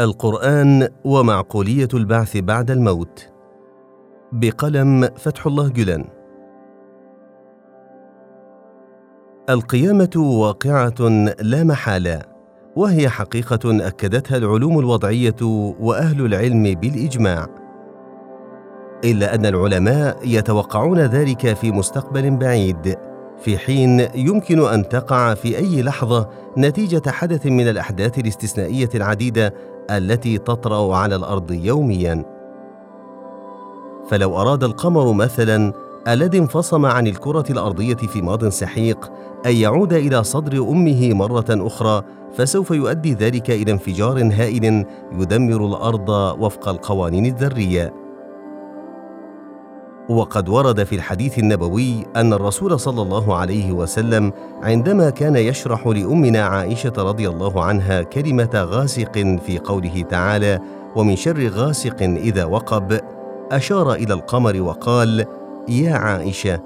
القرآن ومعقولية البعث بعد الموت بقلم فتح الله جلان القيامة واقعة لا محالة وهي حقيقة أكدتها العلوم الوضعية وأهل العلم بالإجماع إلا أن العلماء يتوقعون ذلك في مستقبل بعيد في حين يمكن أن تقع في أي لحظة نتيجة حدث من الأحداث الاستثنائية العديدة التي تطرا على الارض يوميا فلو اراد القمر مثلا الذي انفصم عن الكره الارضيه في ماض سحيق ان يعود الى صدر امه مره اخرى فسوف يؤدي ذلك الى انفجار هائل يدمر الارض وفق القوانين الذريه وقد ورد في الحديث النبوي ان الرسول صلى الله عليه وسلم عندما كان يشرح لامنا عائشه رضي الله عنها كلمه غاسق في قوله تعالى ومن شر غاسق اذا وقب اشار الى القمر وقال يا عائشه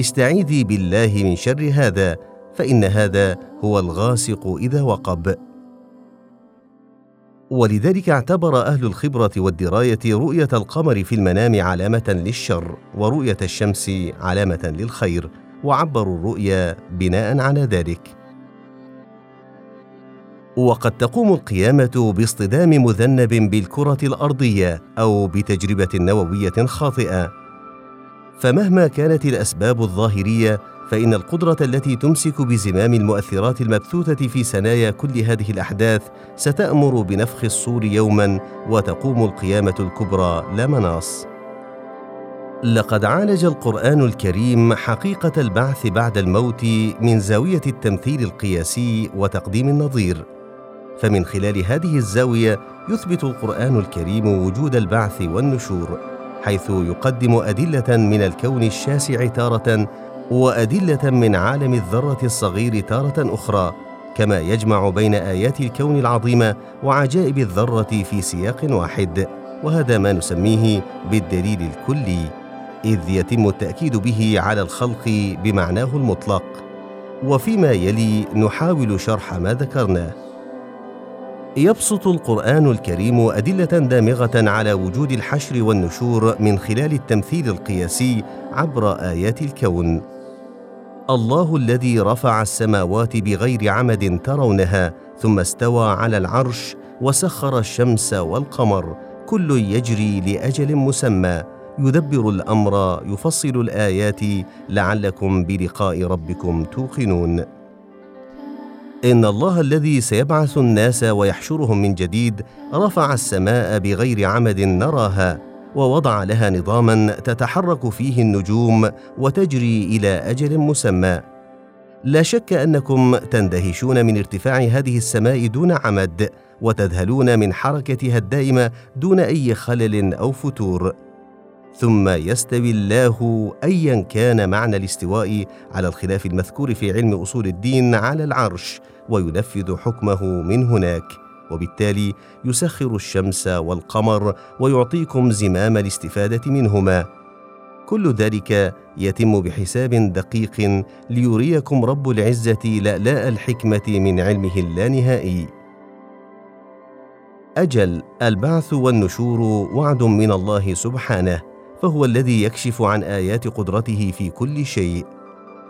استعيذي بالله من شر هذا فان هذا هو الغاسق اذا وقب ولذلك اعتبر اهل الخبره والدرايه رؤيه القمر في المنام علامه للشر ورؤيه الشمس علامه للخير وعبروا الرؤيا بناء على ذلك وقد تقوم القيامه باصطدام مذنب بالكره الارضيه او بتجربه نوويه خاطئه فمهما كانت الاسباب الظاهريه فإن القدرة التي تمسك بزمام المؤثرات المبثوثة في سنايا كل هذه الأحداث ستأمر بنفخ الصور يوما وتقوم القيامة الكبرى لا مناص. لقد عالج القرآن الكريم حقيقة البعث بعد الموت من زاوية التمثيل القياسي وتقديم النظير. فمن خلال هذه الزاوية يثبت القرآن الكريم وجود البعث والنشور، حيث يقدم أدلة من الكون الشاسع تارة وادله من عالم الذره الصغير تاره اخرى كما يجمع بين ايات الكون العظيمه وعجائب الذره في سياق واحد وهذا ما نسميه بالدليل الكلي اذ يتم التاكيد به على الخلق بمعناه المطلق وفيما يلي نحاول شرح ما ذكرناه يبسط القران الكريم ادله دامغه على وجود الحشر والنشور من خلال التمثيل القياسي عبر ايات الكون الله الذي رفع السماوات بغير عمد ترونها ثم استوى على العرش وسخر الشمس والقمر كل يجري لاجل مسمى يدبر الامر يفصل الايات لعلكم بلقاء ربكم توقنون ان الله الذي سيبعث الناس ويحشرهم من جديد رفع السماء بغير عمد نراها ووضع لها نظاما تتحرك فيه النجوم وتجري الى اجل مسمى لا شك انكم تندهشون من ارتفاع هذه السماء دون عمد وتذهلون من حركتها الدائمه دون اي خلل او فتور ثم يستوي الله ايا كان معنى الاستواء على الخلاف المذكور في علم اصول الدين على العرش وينفذ حكمه من هناك وبالتالي يسخر الشمس والقمر ويعطيكم زمام الاستفاده منهما كل ذلك يتم بحساب دقيق ليريكم رب العزه لالاء الحكمه من علمه اللانهائي اجل البعث والنشور وعد من الله سبحانه فهو الذي يكشف عن ايات قدرته في كل شيء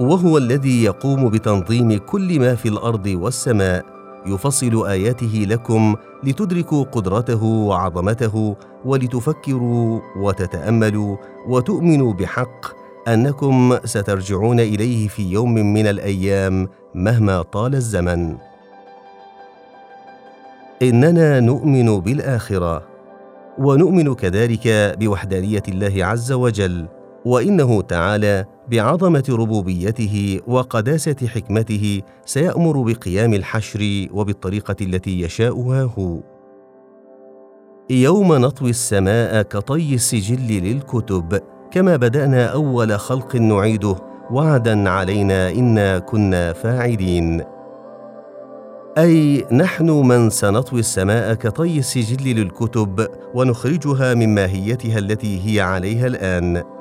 وهو الذي يقوم بتنظيم كل ما في الارض والسماء يفصل اياته لكم لتدركوا قدرته وعظمته ولتفكروا وتتاملوا وتؤمنوا بحق انكم سترجعون اليه في يوم من الايام مهما طال الزمن اننا نؤمن بالاخره ونؤمن كذلك بوحدانيه الله عز وجل وانه تعالى بعظمه ربوبيته وقداسه حكمته سيامر بقيام الحشر وبالطريقه التي يشاؤها هو يوم نطوي السماء كطي السجل للكتب كما بدانا اول خلق نعيده وعدا علينا انا كنا فاعلين اي نحن من سنطوي السماء كطي السجل للكتب ونخرجها من ماهيتها التي هي عليها الان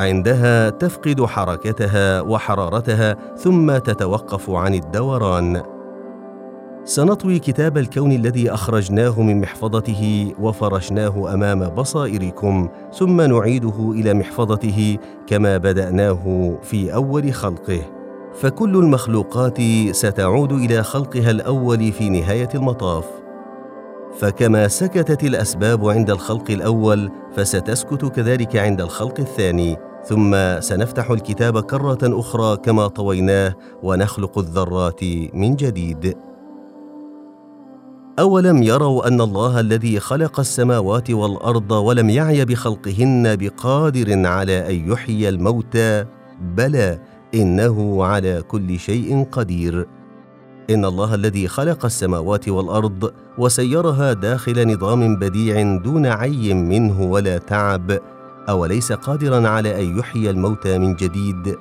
عندها تفقد حركتها وحرارتها ثم تتوقف عن الدوران سنطوي كتاب الكون الذي اخرجناه من محفظته وفرشناه امام بصائركم ثم نعيده الى محفظته كما بداناه في اول خلقه فكل المخلوقات ستعود الى خلقها الاول في نهايه المطاف فكما سكتت الاسباب عند الخلق الاول فستسكت كذلك عند الخلق الثاني ثم سنفتح الكتاب كره اخرى كما طويناه ونخلق الذرات من جديد اولم يروا ان الله الذي خلق السماوات والارض ولم يعي بخلقهن بقادر على ان يحيي الموتى بلى انه على كل شيء قدير ان الله الذي خلق السماوات والارض وسيرها داخل نظام بديع دون عي منه ولا تعب اوليس قادرا على ان يحيي الموتى من جديد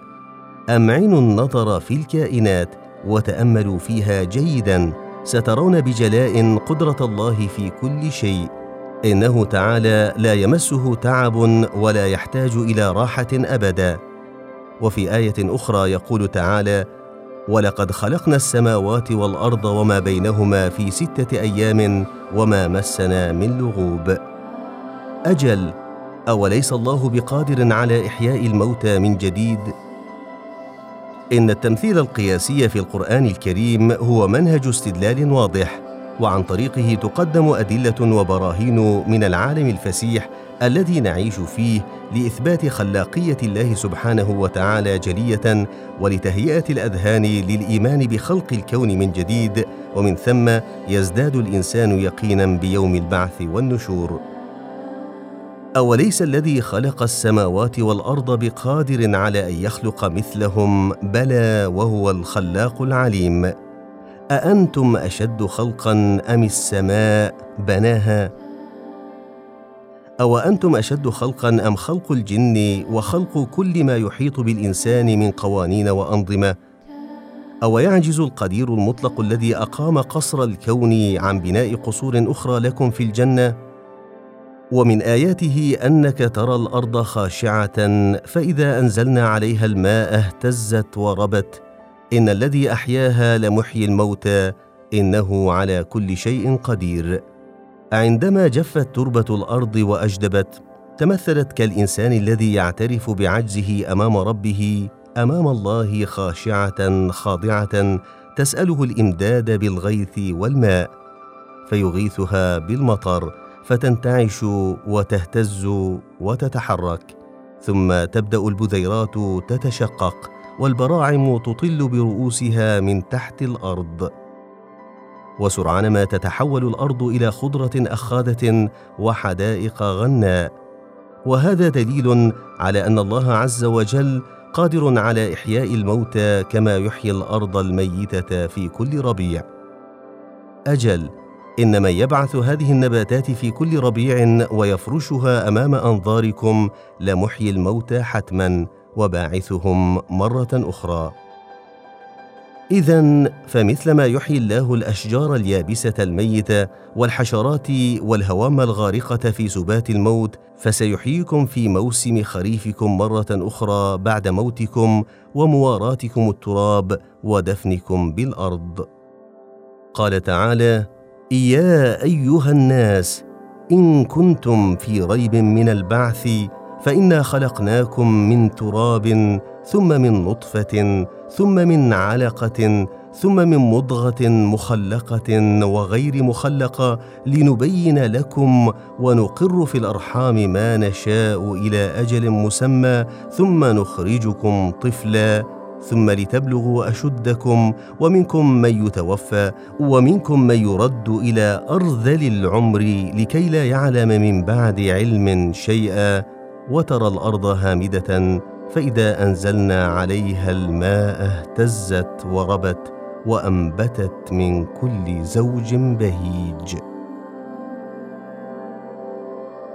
امعنوا النظر في الكائنات وتاملوا فيها جيدا سترون بجلاء قدره الله في كل شيء انه تعالى لا يمسه تعب ولا يحتاج الى راحه ابدا وفي ايه اخرى يقول تعالى ولقد خلقنا السماوات والارض وما بينهما في سته ايام وما مسنا من لغوب اجل اوليس الله بقادر على احياء الموتى من جديد ان التمثيل القياسي في القران الكريم هو منهج استدلال واضح وعن طريقه تقدم ادله وبراهين من العالم الفسيح الذي نعيش فيه لاثبات خلاقيه الله سبحانه وتعالى جليه ولتهيئه الاذهان للايمان بخلق الكون من جديد ومن ثم يزداد الانسان يقينا بيوم البعث والنشور اوليس الذي خلق السماوات والارض بقادر على ان يخلق مثلهم بلى وهو الخلاق العليم اانتم اشد خلقا ام السماء بناها او انتم اشد خلقا ام خلق الجن وخلق كل ما يحيط بالانسان من قوانين وانظمه او يعجز القدير المطلق الذي اقام قصر الكون عن بناء قصور اخرى لكم في الجنه ومن اياته انك ترى الارض خاشعه فاذا انزلنا عليها الماء اهتزت وربت ان الذي احياها لمحيي الموتى انه على كل شيء قدير عندما جفت تربه الارض واجدبت تمثلت كالانسان الذي يعترف بعجزه امام ربه امام الله خاشعه خاضعه تساله الامداد بالغيث والماء فيغيثها بالمطر فتنتعش وتهتز وتتحرك ثم تبدا البذيرات تتشقق والبراعم تطل برؤوسها من تحت الارض وسرعان ما تتحول الارض الى خضره اخاذه وحدائق غناء وهذا دليل على ان الله عز وجل قادر على احياء الموتى كما يحيي الارض الميته في كل ربيع اجل ان من يبعث هذه النباتات في كل ربيع ويفرشها امام انظاركم لمحيي الموتى حتما وباعثهم مره اخرى اذا فمثلما يحيي الله الاشجار اليابسه الميته والحشرات والهوام الغارقه في سبات الموت فسيحييكم في موسم خريفكم مره اخرى بعد موتكم ومواراتكم التراب ودفنكم بالارض قال تعالى يا ايها الناس ان كنتم في ريب من البعث فانا خلقناكم من تراب ثم من نطفه ثم من علقه ثم من مضغه مخلقه وغير مخلقه لنبين لكم ونقر في الارحام ما نشاء الى اجل مسمى ثم نخرجكم طفلا ثم لتبلغوا اشدكم ومنكم من يتوفى ومنكم من يرد الى ارذل العمر لكي لا يعلم من بعد علم شيئا وترى الارض هامده فاذا انزلنا عليها الماء اهتزت وربت وانبتت من كل زوج بهيج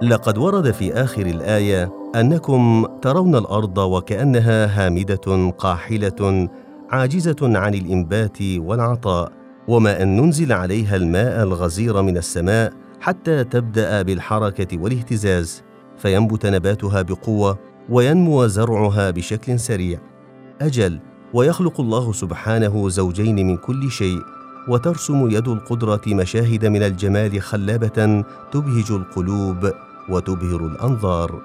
لقد ورد في اخر الايه انكم ترون الارض وكانها هامده قاحله عاجزه عن الانبات والعطاء وما ان ننزل عليها الماء الغزير من السماء حتى تبدا بالحركه والاهتزاز فينبت نباتها بقوه وينمو زرعها بشكل سريع اجل ويخلق الله سبحانه زوجين من كل شيء وترسم يد القدره مشاهد من الجمال خلابه تبهج القلوب وتبهر الانظار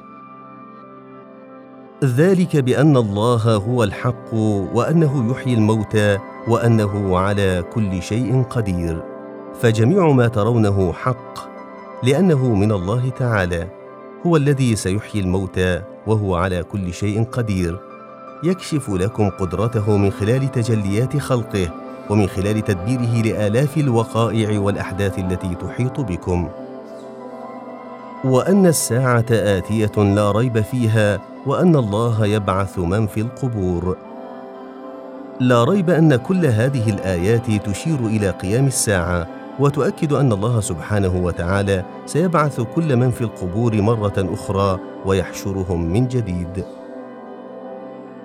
ذلك بان الله هو الحق وانه يحيي الموتى وانه على كل شيء قدير فجميع ما ترونه حق لانه من الله تعالى هو الذي سيحيي الموتى وهو على كل شيء قدير يكشف لكم قدرته من خلال تجليات خلقه ومن خلال تدبيره لآلاف الوقائع والأحداث التي تحيط بكم وأن الساعة آتية لا ريب فيها وأن الله يبعث من في القبور لا ريب أن كل هذه الآيات تشير إلى قيام الساعة وتؤكد أن الله سبحانه وتعالى سيبعث كل من في القبور مرة أخرى ويحشرهم من جديد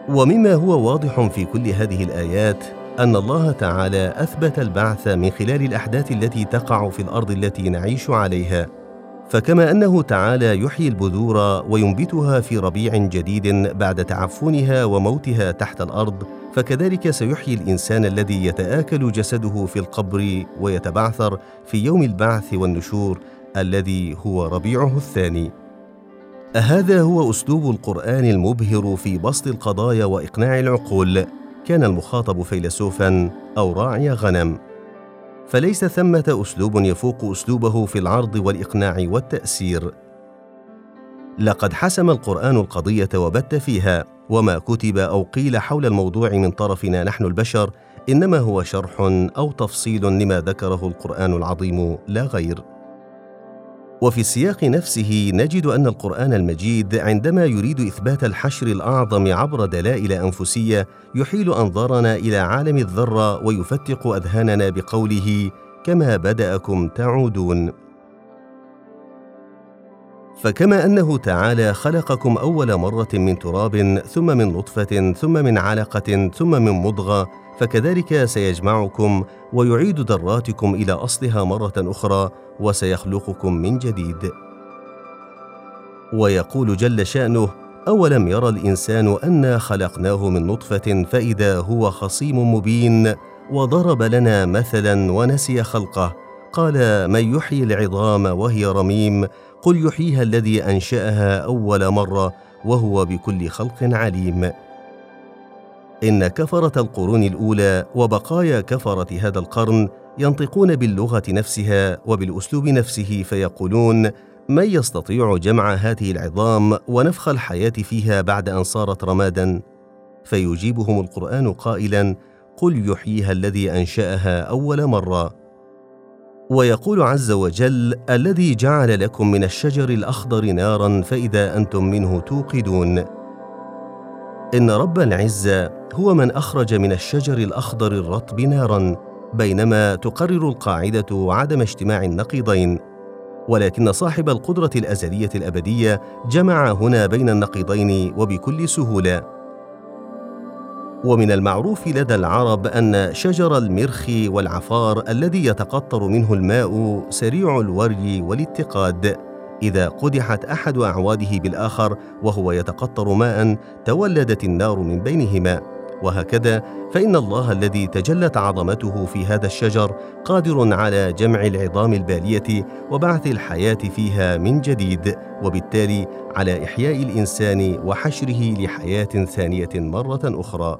ومما هو واضح في كل هذه الآيات ان الله تعالى اثبت البعث من خلال الاحداث التي تقع في الارض التي نعيش عليها فكما انه تعالى يحيي البذور وينبتها في ربيع جديد بعد تعفنها وموتها تحت الارض فكذلك سيحيي الانسان الذي يتاكل جسده في القبر ويتبعثر في يوم البعث والنشور الذي هو ربيعه الثاني أهذا هو اسلوب القران المبهر في بسط القضايا واقناع العقول كان المخاطب فيلسوفا او راعي غنم فليس ثمه اسلوب يفوق اسلوبه في العرض والاقناع والتاثير لقد حسم القران القضيه وبت فيها وما كتب او قيل حول الموضوع من طرفنا نحن البشر انما هو شرح او تفصيل لما ذكره القران العظيم لا غير وفي السياق نفسه نجد ان القران المجيد عندما يريد اثبات الحشر الاعظم عبر دلائل انفسيه يحيل انظارنا الى عالم الذره ويفتق اذهاننا بقوله كما بداكم تعودون فكما انه تعالى خلقكم اول مره من تراب ثم من لطفه ثم من علقه ثم من مضغه فكذلك سيجمعكم ويعيد ذراتكم الى اصلها مره اخرى وسيخلقكم من جديد ويقول جل شانه اولم يرى الانسان انا خلقناه من نطفه فاذا هو خصيم مبين وضرب لنا مثلا ونسي خلقه قال من يحيي العظام وهي رميم قل يحييها الذي انشاها اول مره وهو بكل خلق عليم ان كفره القرون الاولى وبقايا كفره هذا القرن ينطقون باللغه نفسها وبالاسلوب نفسه فيقولون من يستطيع جمع هذه العظام ونفخ الحياه فيها بعد ان صارت رمادا فيجيبهم القران قائلا قل يحييها الذي انشاها اول مره ويقول عز وجل الذي جعل لكم من الشجر الاخضر نارا فاذا انتم منه توقدون ان رب العزه هو من اخرج من الشجر الاخضر الرطب نارا بينما تقرر القاعده عدم اجتماع النقيضين ولكن صاحب القدره الازليه الابديه جمع هنا بين النقيضين وبكل سهوله ومن المعروف لدى العرب أن شجر المرخ والعفار الذي يتقطر منه الماء سريع الوري والاتقاد إذا قدحت أحد أعواده بالآخر وهو يتقطر ماء تولدت النار من بينهما وهكذا فإن الله الذي تجلت عظمته في هذا الشجر قادر على جمع العظام البالية وبعث الحياة فيها من جديد وبالتالي على إحياء الإنسان وحشره لحياة ثانية مرة أخرى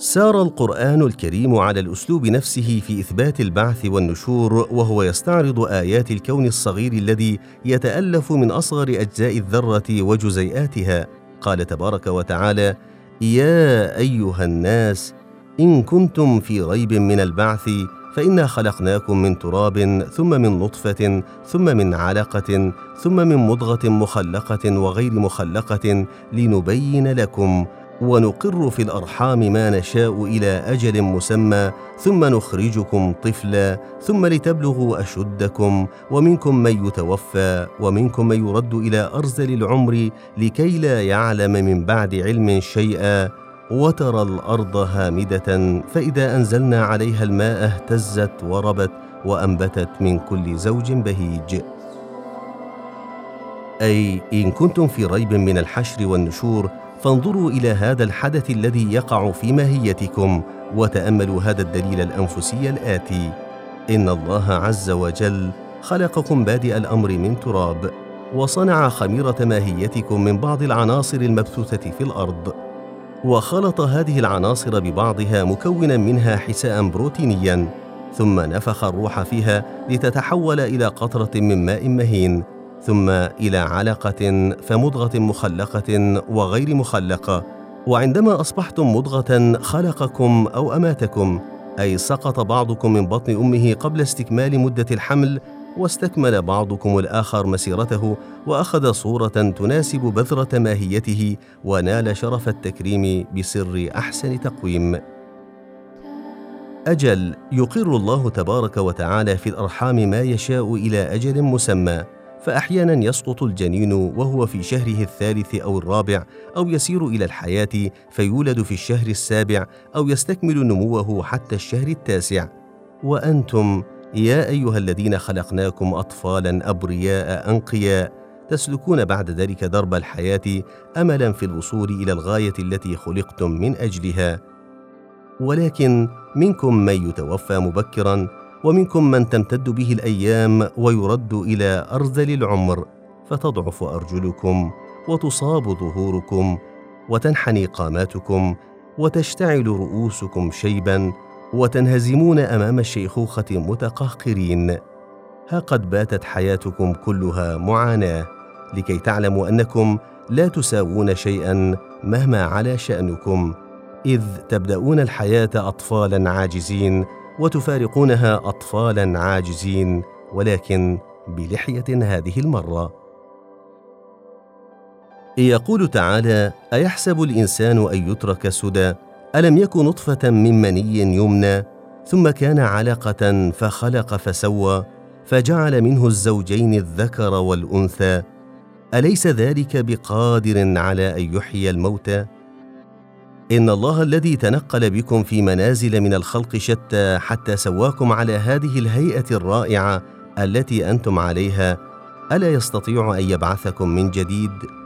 سار القران الكريم على الاسلوب نفسه في اثبات البعث والنشور وهو يستعرض ايات الكون الصغير الذي يتالف من اصغر اجزاء الذره وجزيئاتها قال تبارك وتعالى يا ايها الناس ان كنتم في ريب من البعث فانا خلقناكم من تراب ثم من نطفه ثم من علقه ثم من مضغه مخلقه وغير مخلقه لنبين لكم ونقر في الارحام ما نشاء الى اجل مسمى ثم نخرجكم طفلا ثم لتبلغوا اشدكم ومنكم من يتوفى ومنكم من يرد الى ارزل العمر لكي لا يعلم من بعد علم شيئا وترى الارض هامده فاذا انزلنا عليها الماء اهتزت وربت وانبتت من كل زوج بهيج اي ان كنتم في ريب من الحشر والنشور فانظروا الى هذا الحدث الذي يقع في ماهيتكم وتاملوا هذا الدليل الانفسي الاتي ان الله عز وجل خلقكم بادئ الامر من تراب وصنع خميره ماهيتكم من بعض العناصر المبثوثه في الارض وخلط هذه العناصر ببعضها مكونا منها حساء بروتينيا ثم نفخ الروح فيها لتتحول الى قطره من ماء مهين ثم الى علقه فمضغه مخلقه وغير مخلقه وعندما اصبحتم مضغه خلقكم او اماتكم اي سقط بعضكم من بطن امه قبل استكمال مده الحمل واستكمل بعضكم الاخر مسيرته واخذ صوره تناسب بذره ماهيته ونال شرف التكريم بسر احسن تقويم اجل يقر الله تبارك وتعالى في الارحام ما يشاء الى اجل مسمى فأحيانا يسقط الجنين وهو في شهره الثالث أو الرابع أو يسير إلى الحياة فيولد في الشهر السابع أو يستكمل نموه حتى الشهر التاسع وأنتم يا أيها الذين خلقناكم أطفالا أبرياء أنقياء تسلكون بعد ذلك درب الحياة أملا في الوصول إلى الغاية التي خلقتم من أجلها ولكن منكم من يتوفى مبكرا ومنكم من تمتد به الايام ويرد الى ارذل العمر فتضعف ارجلكم وتصاب ظهوركم وتنحني قاماتكم وتشتعل رؤوسكم شيبا وتنهزمون امام الشيخوخه متقهقرين ها قد باتت حياتكم كلها معاناه لكي تعلموا انكم لا تساوون شيئا مهما على شانكم اذ تبداون الحياه اطفالا عاجزين وتفارقونها اطفالا عاجزين ولكن بلحيه هذه المره يقول تعالى ايحسب الانسان ان يترك سدى الم يك نطفه من مني يمنى ثم كان علقه فخلق فسوى فجعل منه الزوجين الذكر والانثى اليس ذلك بقادر على ان يحيي الموتى ان الله الذي تنقل بكم في منازل من الخلق شتى حتى سواكم على هذه الهيئه الرائعه التي انتم عليها الا يستطيع ان يبعثكم من جديد